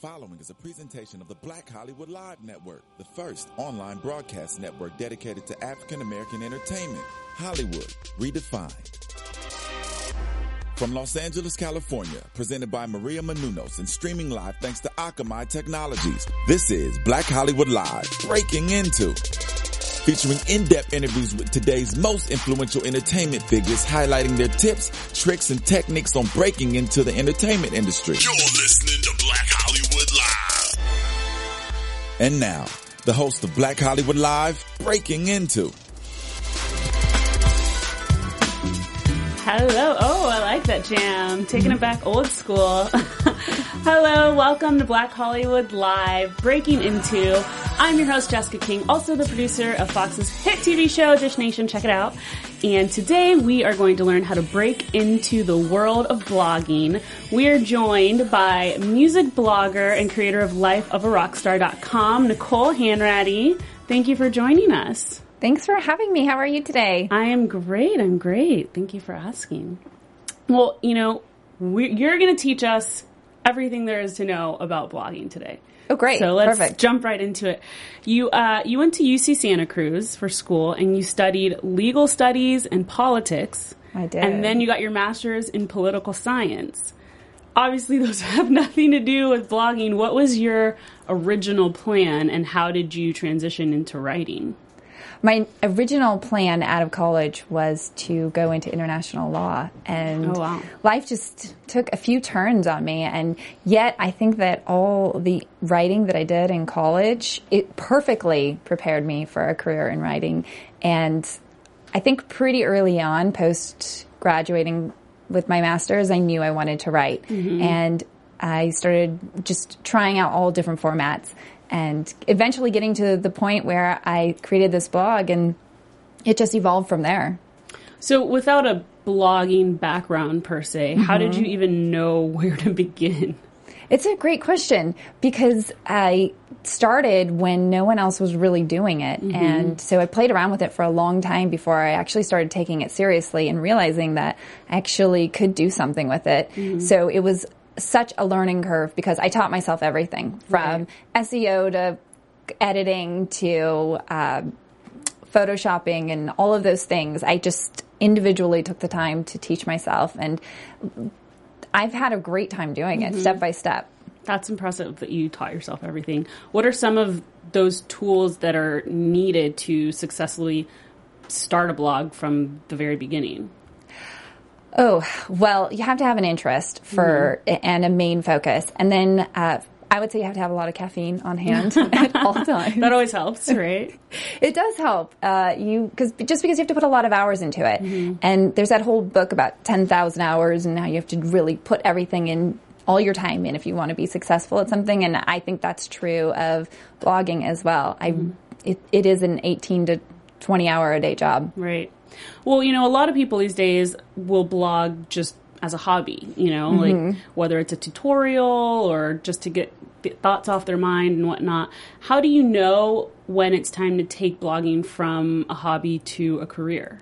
following is a presentation of the Black Hollywood Live Network, the first online broadcast network dedicated to African American entertainment. Hollywood redefined. From Los Angeles, California, presented by Maria Menounos and streaming live thanks to Akamai Technologies. This is Black Hollywood Live, breaking into. Featuring in-depth interviews with today's most influential entertainment figures highlighting their tips, tricks, and techniques on breaking into the entertainment industry. You're listening And now, the host of Black Hollywood Live, breaking into. Hello. Oh, I like that jam. Taking it back old school. Hello. Welcome to Black Hollywood Live, breaking into. I'm your host, Jessica King, also the producer of Fox's hit TV show, Dish Nation. Check it out. And today we are going to learn how to break into the world of blogging. We are joined by music blogger and creator of lifeofarockstar.com, Nicole Hanratty. Thank you for joining us. Thanks for having me. How are you today? I am great. I'm great. Thank you for asking. Well, you know, we, you're going to teach us everything there is to know about blogging today. Oh, great. So let's Perfect. jump right into it. You uh, you went to UC Santa Cruz for school, and you studied legal studies and politics. I did. And then you got your master's in political science. Obviously, those have nothing to do with blogging. What was your original plan, and how did you transition into writing? My original plan out of college was to go into international law, and Oh, wow. life just took a few turns on me. And yet, I think that all the writing that I did in college it perfectly prepared me for a career in writing. And I think pretty early on, post graduating with my master's, I knew I wanted to write, mm-hmm. and I started just trying out all different formats and eventually getting to the point where I created this blog and it just evolved from there. So, without a blogging background per se, how did Mm-hmm. you even know where to begin? It's a great question because I started when no one else was really doing it. And so I played around with it for a long time before I actually started taking it seriously and realizing that I actually could do something with it. So it was such a learning curve because I taught myself everything from SEO to editing to uh, photoshopping and all of those things. I just individually took the time to teach myself and I've had a great time doing it step by step. That's impressive that you taught yourself everything. What are some of those tools that are needed to successfully start a blog from the very beginning? Oh, well, you have to have an interest for and a main focus. And then uh, I would say you have to have a lot of caffeine on hand at all times. That always helps, right? It does help. Uh, you because just because you have to put a lot of hours into it, and there's that whole book about ten thousand hours, and now you have to really put everything in, all your time in, if you want to be successful at something. And I think that's true of blogging as well. I it, it is an eighteen to twenty hour a day job. Right. Well, you know, a lot of people these days will blog just as a hobby, you know, mm-hmm. like whether it's a tutorial or just to get get thoughts off their mind and whatnot. How do you know when it's time to take blogging from a hobby to a career?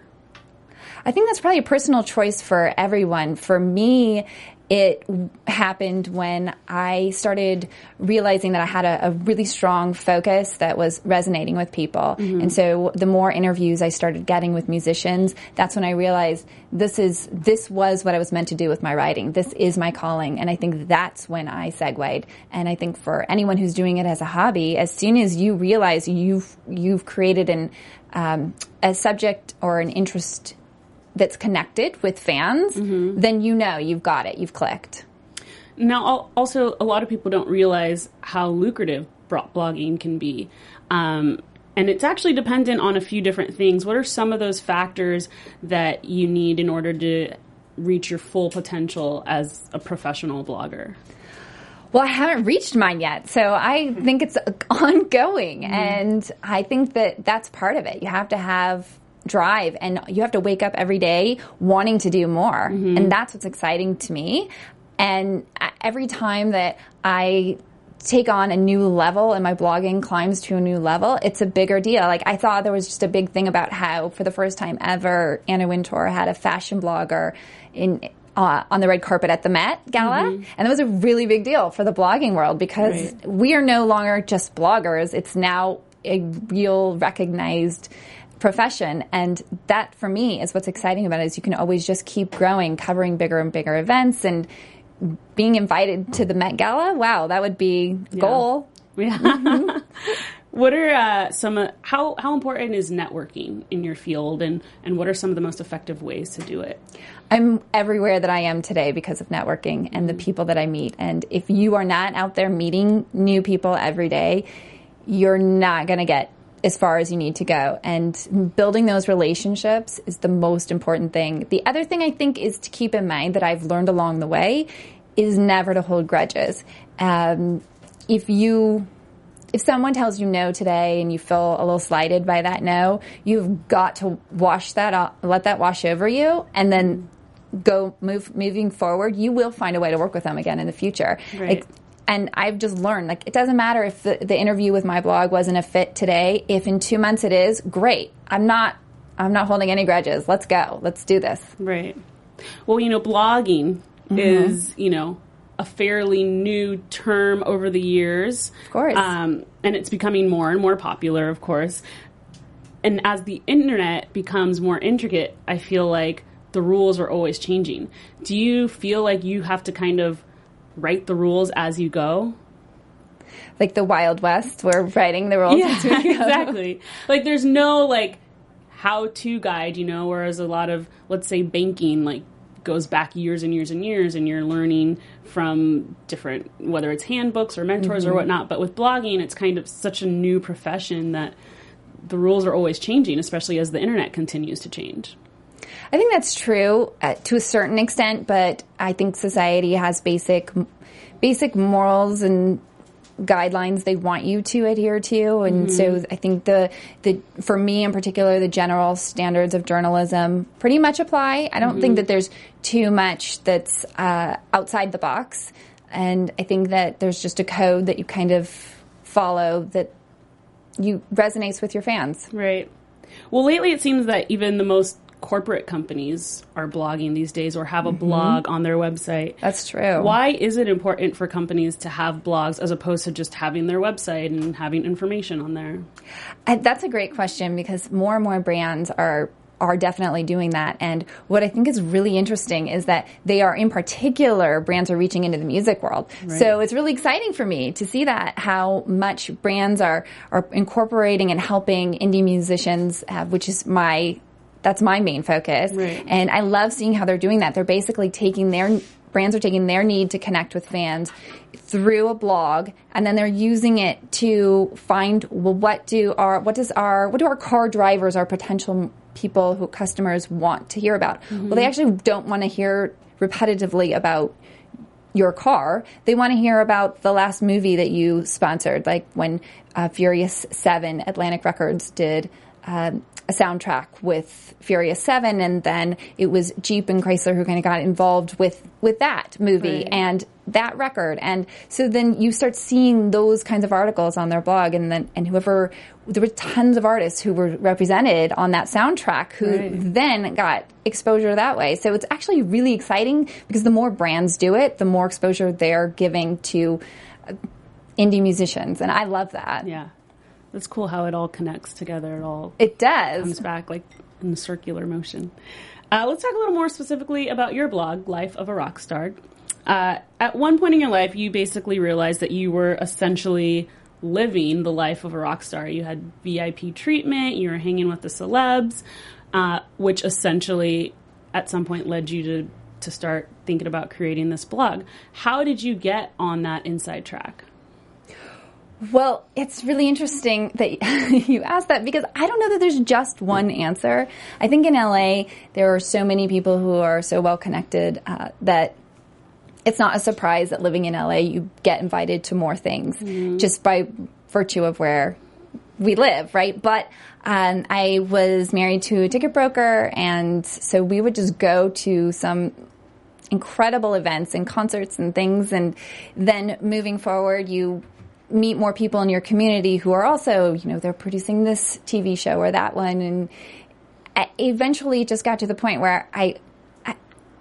I think that's probably a personal choice for everyone. For me, it happened when I started realizing that I had a, a really strong focus that was resonating with people. And so the more interviews I started getting with musicians, that's when I realized this is, this was what I was meant to do with my writing. This is my calling. And I think that's when I segued. And I think for anyone who's doing it as a hobby, as soon as you realize you've, you've created an, um, a subject or an interest that's connected with fans, then you know you've got it. You've clicked. Now, also, a lot of people don't realize how lucrative blogging can be. Um, and it's actually dependent on a few different things. What are some of those factors that you need in order to reach your full potential as a professional blogger? Well, I haven't reached mine yet, so I think it's ongoing, and I think that that's part of it. You have to have drive, and you have to wake up every day wanting to do more, and that's what's exciting to me. And every time that I take on a new level and my blogging climbs to a new level, it's a bigger deal. Like I thought there was just a big thing about how for the first time ever, Anna Wintour had a fashion blogger in uh, on the red carpet at the Met Gala, and that was a really big deal for the blogging world because Right. we are no longer just bloggers. It's now a real recognized profession and that for me is what's exciting about it is you can always just keep growing covering bigger and bigger events and being invited to the Met Gala wow that would be goal Yeah. what are uh, some uh, how how important is networking in your field, and and what are some of the most effective ways to do it? I'm everywhere that I am today because of networking and the people that I meet. And if you are not out there meeting new people every day, you're not going to get as far as you need to go. And building those relationships is the most important thing. The other thing I think is to keep in mind that I've learned along the way is never to hold grudges. Um, if you if someone tells you no today and you feel a little slighted by that no, you've got to wash that off, let that wash over you, and then go move moving forward. You will find a way to work with them again in the future. Right. Like, and I've just learned like it doesn't matter if the, the interview with my blog wasn't a fit today. If in two months it is, great. I'm not. I'm not holding any grudges. Let's go. Let's do this. Right. Well, you know, blogging is you know a fairly new term over the years. Of course. Um, and it's becoming more and more popular, of course. And as the internet becomes more intricate, I feel like the rules are always changing. Do you feel like you have to kind of write the rules as you go? Like the Wild West, we're writing the rules. as we go. exactly. Like there's no like how to guide, you know, whereas a lot of let's say banking like goes back years and years and years and you're learning from different whether it's handbooks or mentors or mm-hmm. whatnot. But with blogging it's kind of such a new profession that the rules are always changing, especially as the internet continues to change. I think that's true uh, to a certain extent, but I think society has basic basic morals and guidelines they want you to adhere to and so I think the the for me in particular the general standards of journalism pretty much apply. I don't think that there's too much that's uh, outside the box and I think that there's just a code that you kind of follow that you resonates with your fans. Right. Well, lately it seems that even the most corporate companies are blogging these days or have a blog on their website. That's true. Why is it important for companies to have blogs as opposed to just having their website and having information on there? Uh, That's a great question because more and more brands are are definitely doing that. And what I think is really interesting is that they are, in particular, brands are reaching into the music world. So it's really exciting for me to see that how much brands are are incorporating and helping indie musicians, uh, which is my that's my main focus. Right. And I love seeing how they're doing that. They're basically taking their brands are taking their need to connect with fans through a blog and then they're using it to find well what do our what does our what do our car drivers our potential people who customers want to hear about well they actually don't want to hear repetitively about your car. They want to hear about the last movie that you sponsored, like when uh, Furious 7, Atlantic Records did um, a soundtrack with Furious 7, and then it was Jeep and Chrysler who kind of got involved with, with that movie Right. and that record. And so then you start seeing those kinds of articles on their blog, and then and whoever, there were tons of artists who were represented on that soundtrack who Right. then got exposure that way. So it's actually really exciting because the more brands do it, the more exposure they're giving to uh, indie musicians, and I love that. Yeah. That's cool how it all connects together. It all It does. comes back like in the circular motion. Uh, let's talk a little more specifically about your blog, Life of a Rock Star. Uh, at one point in your life, you basically realized that you were essentially living the life of a rock star. You had VIP treatment, you were hanging with the celebs, uh, which essentially at some point led you to, to start thinking about creating this blog. How did you get on that inside track? Well, it's really interesting that you asked that because I don't know that there's just one answer. I think in LA, there are so many people who are so well connected uh, that it's not a surprise that living in LA, you get invited to more things just by virtue of where we live, right? But um, I was married to a ticket broker, and so we would just go to some incredible events and concerts and things. And then moving forward, you meet more people in your community who are also, you know, they're producing this TV show or that one. And I- eventually it just got to the point where I, I,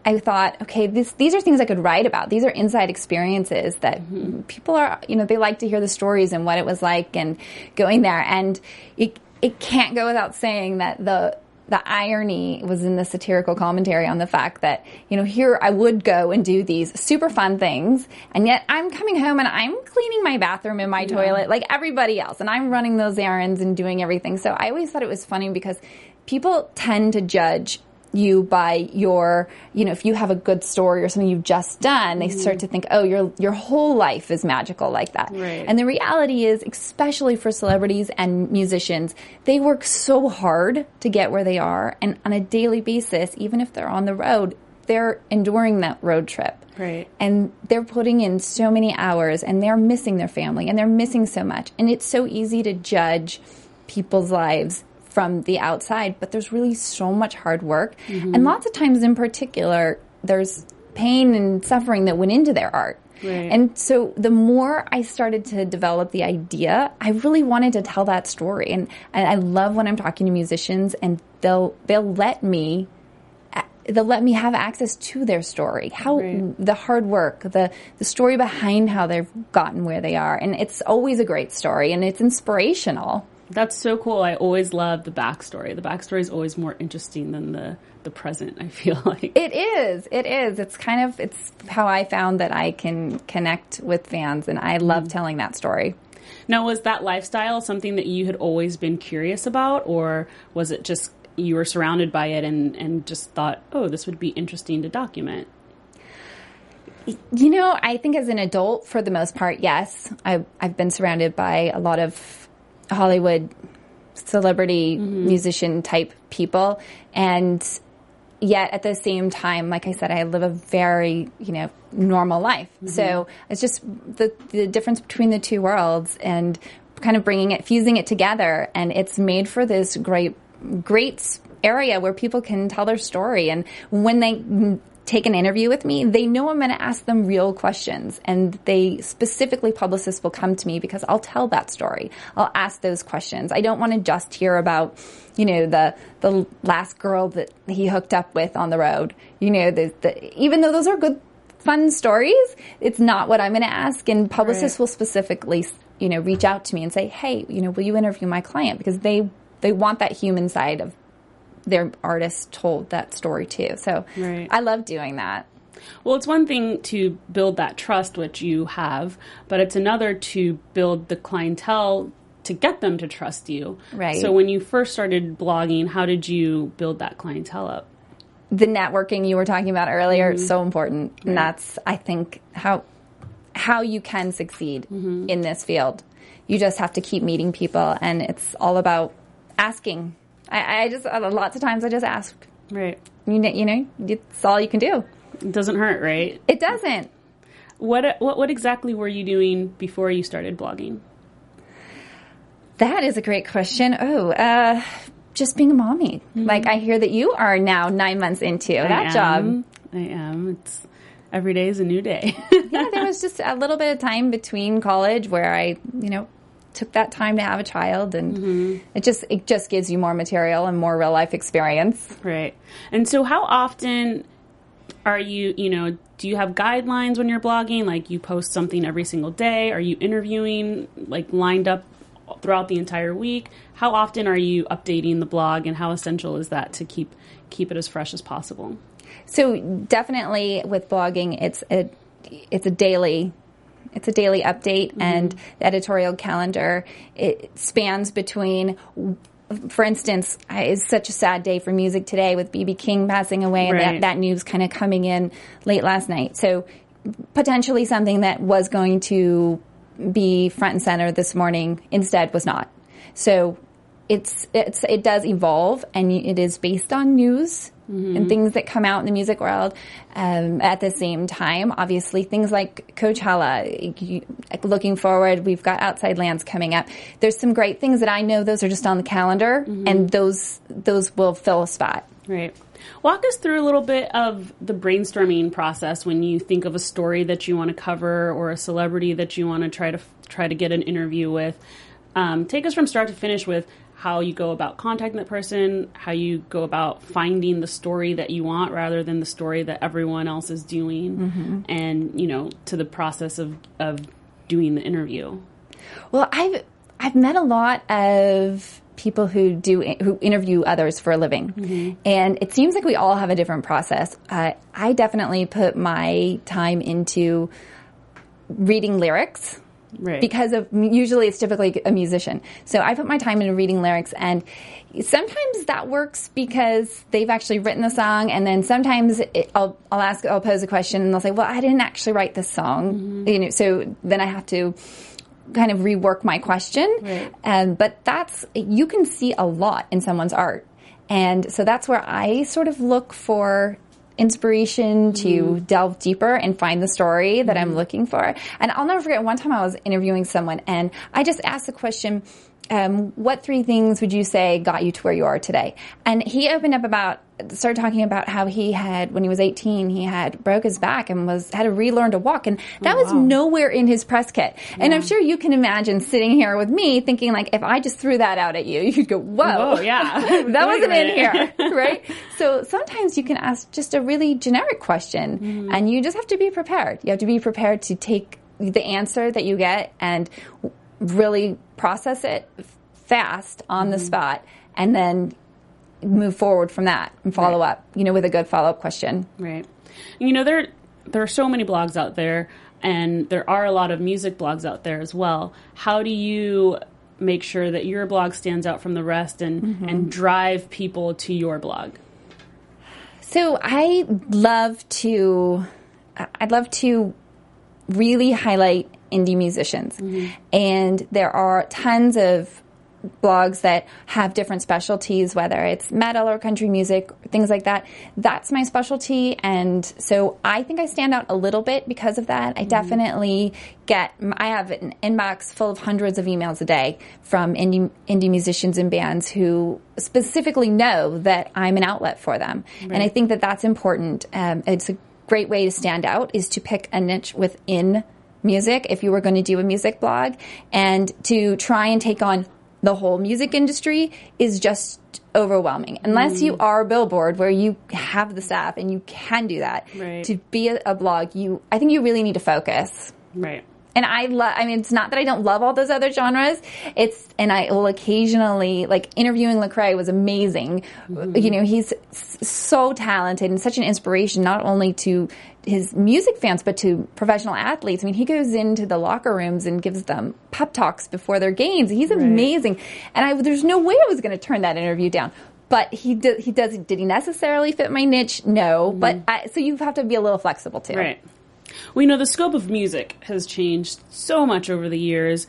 I thought, okay, this, these are things I could write about. These are inside experiences that mm-hmm. people are, you know, they like to hear the stories and what it was like and going there. And it, it can't go without saying that the the irony was in the satirical commentary on the fact that, you know, here I would go and do these super fun things, and yet I'm coming home and I'm cleaning my bathroom and my toilet like everybody else, and I'm running those errands and doing everything. So I always thought it was funny because people tend to judge you by your, you know, if you have a good story or something you've just done, they mm-hmm. start to think, oh, your your whole life is magical like that. Right. And the reality is, especially for celebrities and musicians, they work so hard to get where they are, and on a daily basis, even if they're on the road, they're enduring that road trip. Right. And they're putting in so many hours and they're missing their family and they're missing so much. And it's so easy to judge people's lives from the outside, but there's really so much hard work. Mm-hmm. And lots of times in particular, there's pain and suffering that went into their art. Right. And so the more I started to develop the idea, I really wanted to tell that story. And, and I love when I'm talking to musicians and they'll they'll let me they'll let me have access to their story, how Right. the hard work, the the story behind how they've gotten where they are, and it's always a great story and it's inspirational. That's so cool. I always love the backstory. The backstory is always more interesting than the the present. I feel like It is, it is. It's kind of it's how I found that I can connect with fans, and I love mm-hmm. telling that story. Now, was that lifestyle something that you had always been curious about, or was it just you were surrounded by it and, and just thought, oh, this would be interesting to document? You know, I think as an adult, for the most part, yes. I've, I've been surrounded by a lot of Hollywood celebrity mm-hmm. musician type people. And yet at the same time, like I said, I live a very, you know, normal life. Mm-hmm. So it's just the, the difference between the two worlds and kind of bringing it, fusing it together. And it's made for this great, great area where people can tell their story. And when they take an interview with me, they know I'm going to ask them real questions. And they specifically, publicists will come to me because I'll tell that story. I'll ask those questions. I don't want to just hear about, you know, the, the last girl that he hooked up with on the road. You know, the, the, even though those are good, fun stories, it's not what I'm going to ask. And publicists Right. will specifically, you know, reach out to me and say, hey, you know, will you interview my client? Because they, they want that human side of their artist told that story too. So Right. I love doing that. Well, it's one thing to build that trust, which you have, but it's another to build the clientele to get them to trust you. Right. So when you first started blogging, how did you build that clientele up? The networking you were talking about earlier is mm-hmm. so important. And that's, I think, how, how you can succeed mm-hmm. in this field. You just have to keep meeting people and it's all about asking. I, I just, lots of times I just ask. Right. You know, you know, it's all you can do. It doesn't hurt, right? It doesn't. What what what exactly were you doing before you started blogging? That is a great question. Oh, uh, just being a mommy. Like I hear that you are now nine months into that I job. I am. It's every day is a new day. yeah, there was just a little bit of time between college where I, you know, took that time to have a child, and mm-hmm. it just it just gives you more material and more real life experience. Right. And so how often are you, you know, do you have guidelines when you're blogging? Like you post something every single day? Are you interviewing like lined up throughout the entire week? How often are you updating the blog and how essential is that to keep keep it as fresh as possible? So definitely with blogging, it's a it's a daily it's a daily update mm-hmm. and the editorial calendar it spans between for instance it's such a sad day for music today with bb king passing away and that, that news kind of coming in late last night. So potentially something that was going to be front and center this morning instead was not. So it's it's it does evolve and it is based on news and things that come out in the music world um, at the same time obviously things like coachella you, like, looking forward we've got outside lands coming up there's some great things that i know those are just on the calendar and those those will fill a spot Right. Walk us through a little bit of the brainstorming process when you think of a story that you want to cover or a celebrity that you want to try to try to get an interview with. Um, take us from start to finish with how you go about contacting that person, how you go about finding the story that you want rather than the story that everyone else is doing, Mm-hmm. and you know to the process of of doing the interview. Well, I've I've met a lot of people who do who interview others for a living, and it seems like we all have a different process. Uh, I definitely put my time into reading lyrics Right. because of usually it's typically a musician. So I put my time into reading lyrics, and sometimes that works because they've actually written the song, and then sometimes it, I'll I'll ask I'll pose a question, and they'll say, "Well, I didn't actually write this song," you know. So then I have to kind of rework my question. Right. Um, but that's you can see a lot in someone's art, and so that's where I sort of look for inspiration to mm-hmm. delve deeper and find the story that I'm mm-hmm. looking for. And I'll never forget one time I was interviewing someone and I just asked the question, um, what three things would you say got you to where you are today? And he opened up about, started talking about how he had, when he was 18, he had broke his back and was, had to relearn to walk. And that was nowhere in his press kit. And I'm sure you can imagine sitting here with me thinking like, if I just threw that out at you, you'd go, whoa. Whoa, yeah. that wasn't in here, right? So sometimes you can ask just a really generic question Mm-hmm. and you just have to be prepared. You have to be prepared to take the answer that you get and really process it fast on Mm-hmm. the spot and then move forward from that and follow up, you know, with a good follow up question. Right. You know, there there are so many blogs out there, and there are a lot of music blogs out there as well. How do you make sure that your blog stands out from the rest and and drive people to your blog? So I love to, I'd love to really highlight indie musicians. And there are tons of blogs that have different specialties, whether it's metal or country music, things like that. That's my specialty. And so I think I stand out a little bit because of that. I definitely get, I have an inbox full of hundreds of emails a day from indie, indie musicians and bands who specifically know that I'm an outlet for them. And I think that that's important. Um, it's a great way to stand out is to pick a niche within music if you were going to do a music blog and to try and take on the whole music industry is just overwhelming unless you mm. are billboard where you have the staff and you can do that Right. to be a, a blog you i think you really need to focus Right. and I love, I mean, it's not that I don't love all those other genres. It's, and I will occasionally, like, interviewing Lecrae was amazing. Mm-hmm. You know, he's s- so talented and such an inspiration, not only to his music fans, but to professional athletes. I mean, he goes into the locker rooms and gives them pep talks before their games. He's amazing. And I, there's no way I was going to turn that interview down. But he did, he does, did he necessarily fit my niche? No. Mm-hmm. But I, so you have to be a little flexible too. Right. We know the scope of music has changed so much over the years.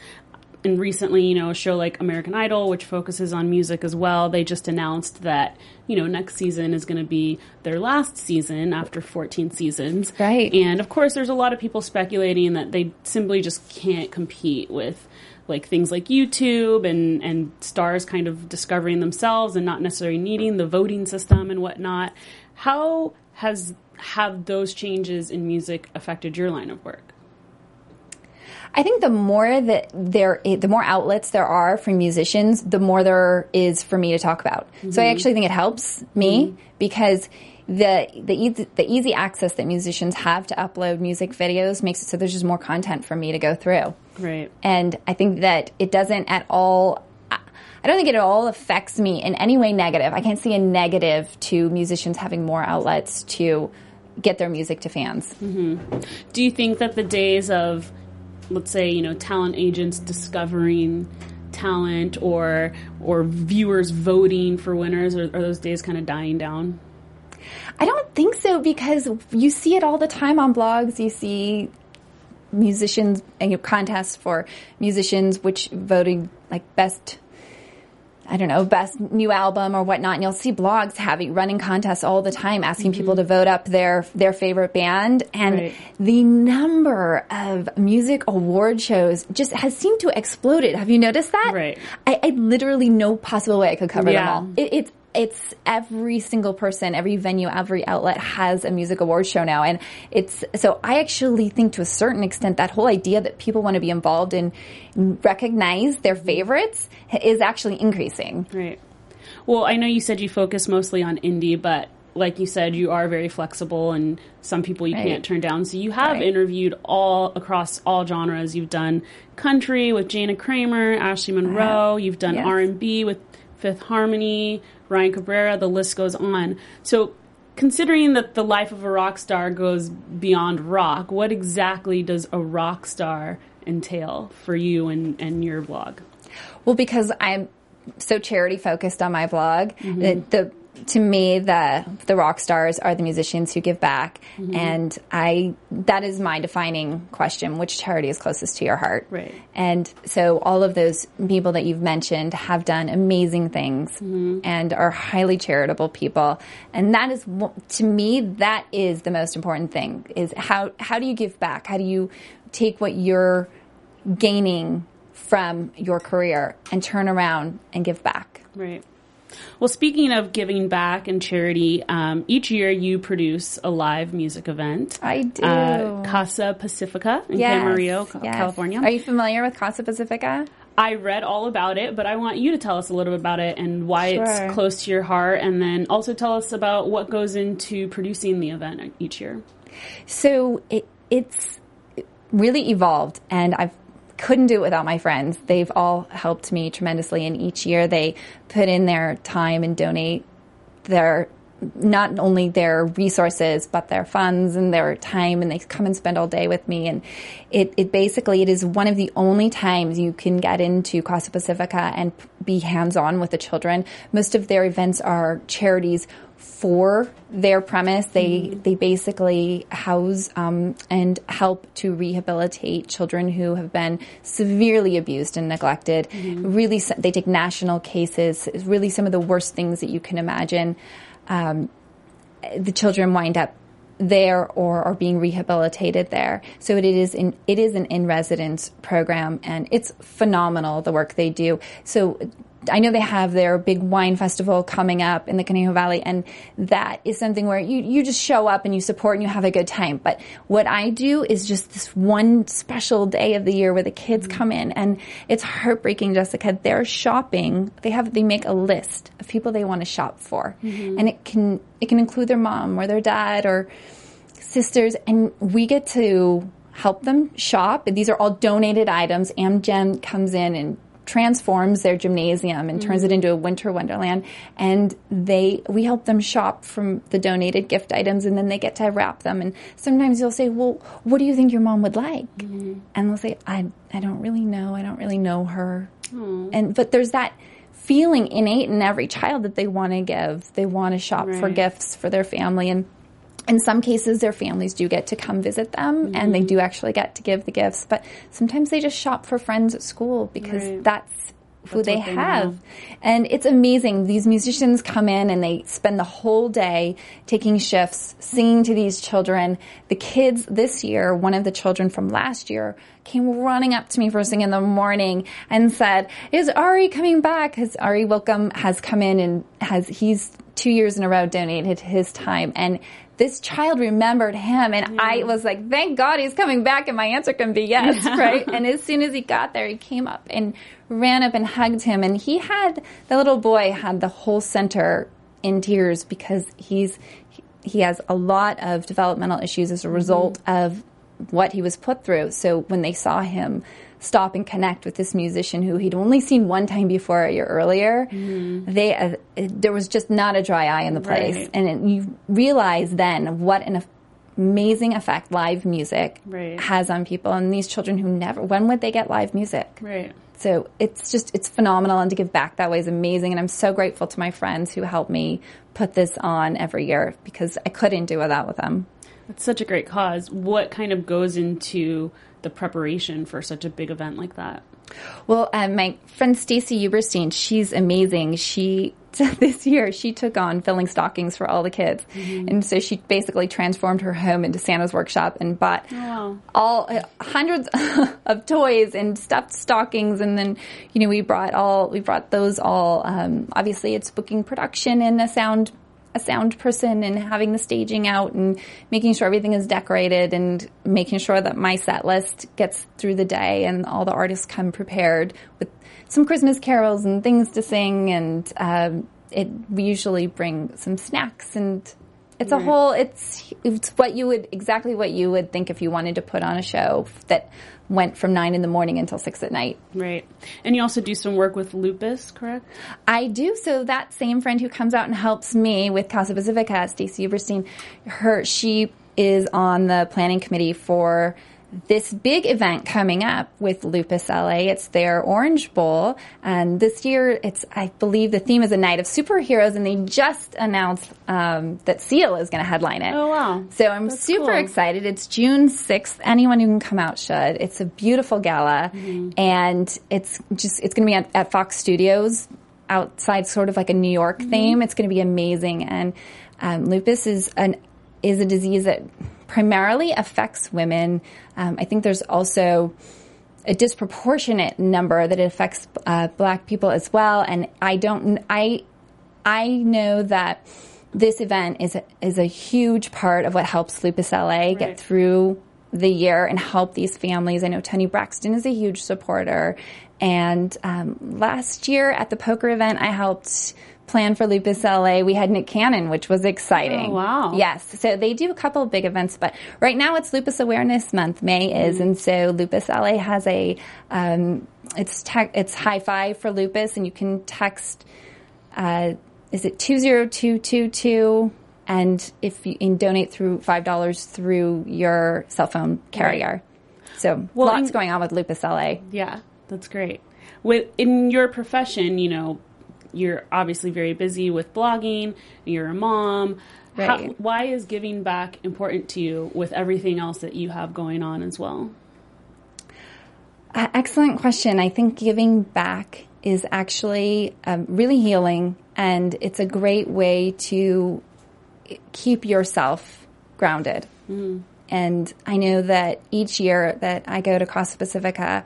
And recently, you know, a show like American Idol, which focuses on music as well, they just announced that, you know, next season is going to be their last season after 14 seasons. Right. And of course, there's a lot of people speculating that they simply just can't compete with like things like YouTube and, and stars kind of discovering themselves and not necessarily needing the voting system and whatnot. How has have those changes in music affected your line of work? I think the more that there, the more outlets there are for musicians, the more there is for me to talk about. So I mm-hmm. actually think it helps me mm-hmm. because the the easy, the easy access that musicians have to upload music videos makes it so there's just more content for me to go through. Right. And I think that it doesn't at all. I I don't think it at all affects me in any way negative. I can't see a negative to musicians having more outlets to get their music to fans. Mm-hmm. Do you think that the days of, let's say, you know, talent agents discovering talent or or viewers voting for winners are, are those days kind of dying down? I don't think so because you see it all the time on blogs. You see musicians and you know, contests for musicians which voting like best I don't know, best new album or whatnot. And you'll see blogs having running contests all the time, asking people mm-hmm. to vote up their their favorite band. And Right. the number of music award shows just has seemed to exploded. Have you noticed that? Right. I, I literally no possible way I could cover Yeah. them all. It, it's it's every single person, every venue, every outlet has a music award show now. And it's, so I actually think to a certain extent that whole idea that people want to be involved and recognize their favorites is actually increasing. Right. Well, I know you said you focus mostly on indie, but like you said, you are very flexible, and some people you Right. can't turn down. So you have Right. interviewed all across all genres. You've done country with Jana Kramer, Ashley Monroe. You've done Yes. R and B with Fifth Harmony, Ryan Cabrera. The list goes on. So. Considering that the life of a rock star goes beyond rock, what exactly does a rock star entail for you and, and your blog? Well, because I'm so charity focused on my blog, mm-hmm. the, the to me the the rock stars are the musicians who give back, mm-hmm. and I that is my defining question: which charity is closest to your heart? Right. And so all of those people that you've mentioned have done amazing things mm-hmm. and are highly charitable people. And that is to me that is the most important thing is how how do you give back? How do you take what you're gaining from your career and turn around and give back? Right. Well, speaking of giving back and charity, um, each year you produce a live music event. I do. Uh, Casa Pacifica in Yes, Camarillo, Ca- yes. California. Are you familiar with Casa Pacifica? I read all about it, but I want you to tell us a little bit about it and why Sure. it's close to your heart, and then also tell us about what goes into producing the event each year. So it, it's really evolved, and I couldn't do it without my friends. They've all helped me tremendously, and each year they put in their time and donate their not only their resources but their funds and their time and they come and spend all day with me and it, it basically it is one of the only times you can get into Casa Pacifica and be hands-on with the children most of their events are charities for their premise. They they basically house um, and help to rehabilitate children who have been severely abused and neglected. Really they take national cases. Really some of the worst things that you can imagine. Um, the children wind up there or are being rehabilitated there. So it is in, it is an in residence program and it's phenomenal the work they do. So I know they have their big wine festival coming up in the Conejo Valley and that is something where you, you just show up and you support and you have a good time. But what I do is just this one special day of the year where the kids mm-hmm. come in and it's heartbreaking, Jessica. They're shopping. They have, they make a list of people they want to shop for mm-hmm. and it can, it can include their mom or their dad or sisters and we get to help them shop. These are all donated items. Amgen comes in and transforms their gymnasium and turns it mm-hmm. into a winter wonderland. And they we help them shop from the donated gift items and then they get to wrap them. And sometimes you'll say well what do you think your mom would like? Mm-hmm. And they'll say i i don't really know. I don't really know her. And but there's that feeling innate in every child that they want to give. They want to shop for gifts for their family. And in some cases their families do get to come visit them and Mm-hmm. they do actually get to give the gifts but sometimes they just shop for friends at school because Right. that's who they they have know. and it's amazing these musicians come in and they spend the whole day taking shifts singing to these children the kids this year one of the children from last year came running up to me first thing in the morning and said is ari coming back because ari welcome has come in and has he's two years in a row donated his time and this child remembered him and I was like, thank God he's coming back and my answer can be yes, right? And as soon as he got there, he came up and ran up and hugged him and he had, the little boy had the whole center in tears because he's, he has a lot of developmental issues as a result mm-hmm. of what he was put through. So when they saw him stop and connect with this musician who he'd only seen one time before a year earlier, they uh, there was just not a dry eye in the place, Right. and it, you realize then what an amazing effect live music Right. has on people. And these children who never, when would they get live music? Right. So it's just it's phenomenal, and to give back that way is amazing. And I'm so grateful to my friends who help me put this on every year because I couldn't do without with them. It's such a great cause. What kind of goes into the preparation for such a big event like that? Well, um, my friend Stacy Uberstein, she's amazing. She this year she took on filling stockings for all the kids, and so she basically transformed her home into Santa's workshop and bought wow. all uh, hundreds of toys and stuffed stockings. And then you know we brought all we brought those all. Um, obviously, it's booking production and a sound a sound person and having the staging out and making sure everything is decorated and making sure that my set list gets through the day and all the artists come prepared with some Christmas carols and things to sing. And um, it we usually bring some snacks and it's a whole it's it's what you would exactly what you would think if you wanted to put on a show that went from nine in the morning until six at night. Right. And you also do some work with lupus, correct? I do. So that same friend who comes out and helps me with Casa Pacifica, Stacey Uberstein, her she is on the planning committee for this big event coming up with Lupus LA. It's their Orange Ball, and this year it's I believe the theme is a night of superheroes, and they just announced um, that Seal is going to headline it. Oh, wow. So I'm That's super cool. excited. It's June 6th. Anyone who can come out should. It's a beautiful gala Mm-hmm. and it's just, it's going to be at, at Fox Studios outside sort of like a New York Mm-hmm. theme. It's going to be amazing. And, um, lupus is an, is a disease that primarily affects women. Um, I think there's also, a disproportionate number that it affects uh, black people as well. And I don't, I, I know that this event is a, is a huge part of what helps Lupus LA Right. get through the year and help these families. I know Toni Braxton is a huge supporter. And um, last year at the poker event, I helped plan for Lupus LA. We had Nick Cannon, which was exciting. Oh, wow. Yes. So they do a couple of big events, but right now it's Lupus Awareness Month. May is, and so Lupus LA has a um, it's te- it's high five for lupus, and you can text. Uh, is it two zero two two two? And if you and donate through five dollars through your cell phone carrier. So Well, lots in- going on with Lupus LA. Yeah, that's great. With in your profession, you know, you're obviously very busy with blogging. You're a mom. How, why is giving back important to you with everything else that you have going on as well? Uh, excellent question. I think giving back is actually um, really healing, and it's a great way to keep yourself grounded. And I know that each year that I go to Costa Pacifica,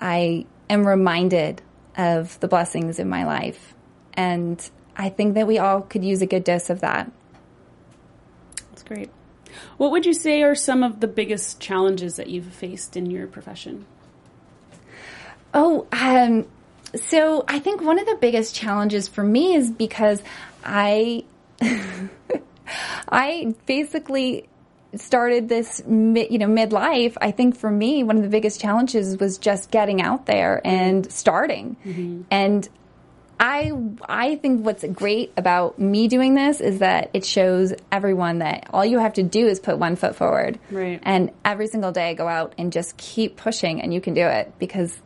I am reminded of the blessings in my life. And I think that we all could use a good dose of that. That's great. What would you say are some of the biggest challenges that you've faced in your profession? Oh, um, so I think one of the biggest challenges for me is because I, I basically started this, you know, midlife. I think for me, one of the biggest challenges was just getting out there and starting. And I I think what's great about me doing this is that it shows everyone that all you have to do is put one foot forward. Right. And every single day go out and just keep pushing and you can do it because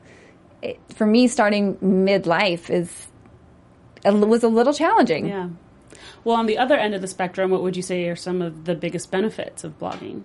it, for me starting midlife is was a little challenging. Yeah. Well, on the other end of the spectrum, what would you say are some of the biggest benefits of blogging?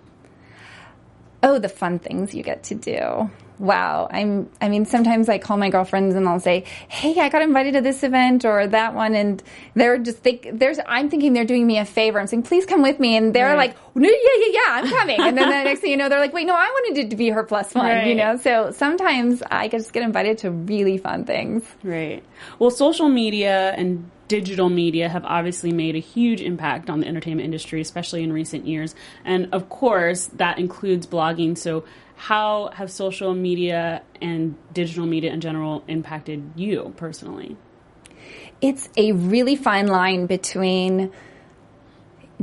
Oh, the fun things you get to do. Wow. I'm, I mean, sometimes I call my girlfriends and I'll say, Hey, I got invited to this event or that one. And they're just, they, there's, I'm thinking they're doing me a favor. I'm saying, please come with me. And they're Right. like, no, yeah, yeah, yeah, I'm coming. And then the next thing you know, they're like, wait, no, I wanted it to be her plus one, Right. you know? So sometimes I just get invited to really fun things. Right. Well, social media and digital media have obviously made a huge impact on the entertainment industry, especially in recent years. And of course, that includes blogging. So, how have social media and digital media in general impacted you personally? it's a really fine line between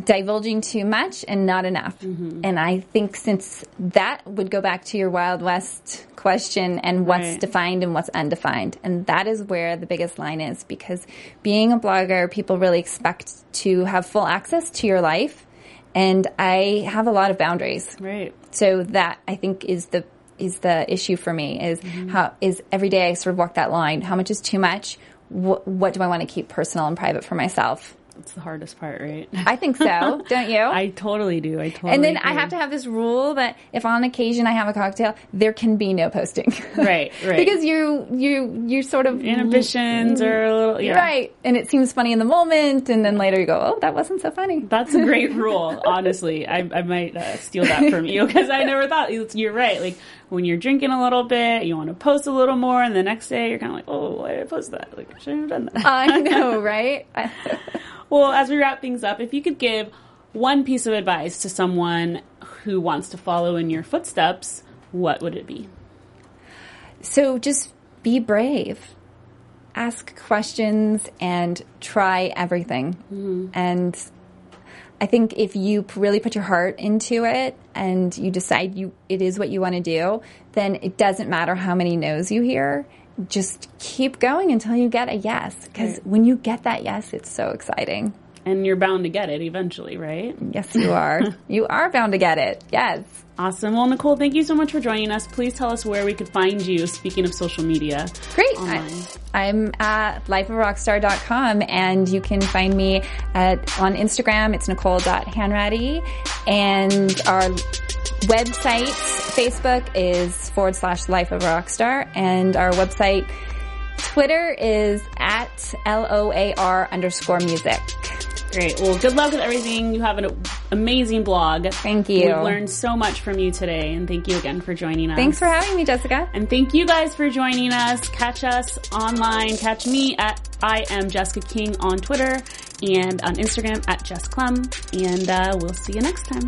divulging too much and not enough. Mm-hmm. And I think since that would go back to your Wild West question and what's Right. defined and what's undefined. And that is where the biggest line is because being a blogger, people really expect to have full access to your life. And I have a lot of boundaries. Right. So that I think is the is the issue for me is mm-hmm. how is every day I sort of walk that line. How much is too much? What, what do I want to keep personal and private for myself? It's the hardest part, right? I think so, don't you? I totally do. I totally. and then I have to have this rule that if on occasion I have a cocktail, there can be no posting. Right, right. because you you you sort of inhibitions are a little yeah. right, and it seems funny in the moment, and then later you go, oh, that wasn't so funny. That's a great rule, honestly. I, I might uh, steal that from you because I never thought you're right. Like when you're drinking a little bit, you want to post a little more, and the next day you're kind of like, oh, why did I post that? Like I shouldn't have done that. I know, right? Well, as we wrap things up, if you could give one piece of advice to someone who wants to follow in your footsteps, what would it be? So just be brave. Ask questions and try everything. Mm-hmm. And I think if you really put your heart into it and you decide you it is what you want to do, then it doesn't matter how many no's you hear. Just keep going until you get a yes. Because when you get that yes, it's so exciting. And you're bound to get it eventually, right? Yes, you are. you are bound to get it. Yes. Awesome. Well, Nicole, thank you so much for joining us. Please tell us where we could find you, speaking of social media. Great. Online. I, am at lifeofrockstar.com and you can find me at, on Instagram. It's nicole.hanratty and our website, Facebook is forward slash life of rockstar and our website, Twitter is at L-O-A-R underscore music. Great. Well, good luck with everything. You have an amazing blog. Thank you. We've learned so much from you today, and thank you again for joining us. Thanks for having me, Jessica. And thank you guys for joining us. Catch us online. Catch me at I am Jessica King on Twitter and on Instagram at Jess Clem. And uh, we'll see you next time.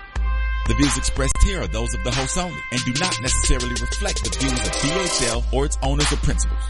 The views expressed here are those of the host only and do not necessarily reflect the views of BHL or its owners or principals.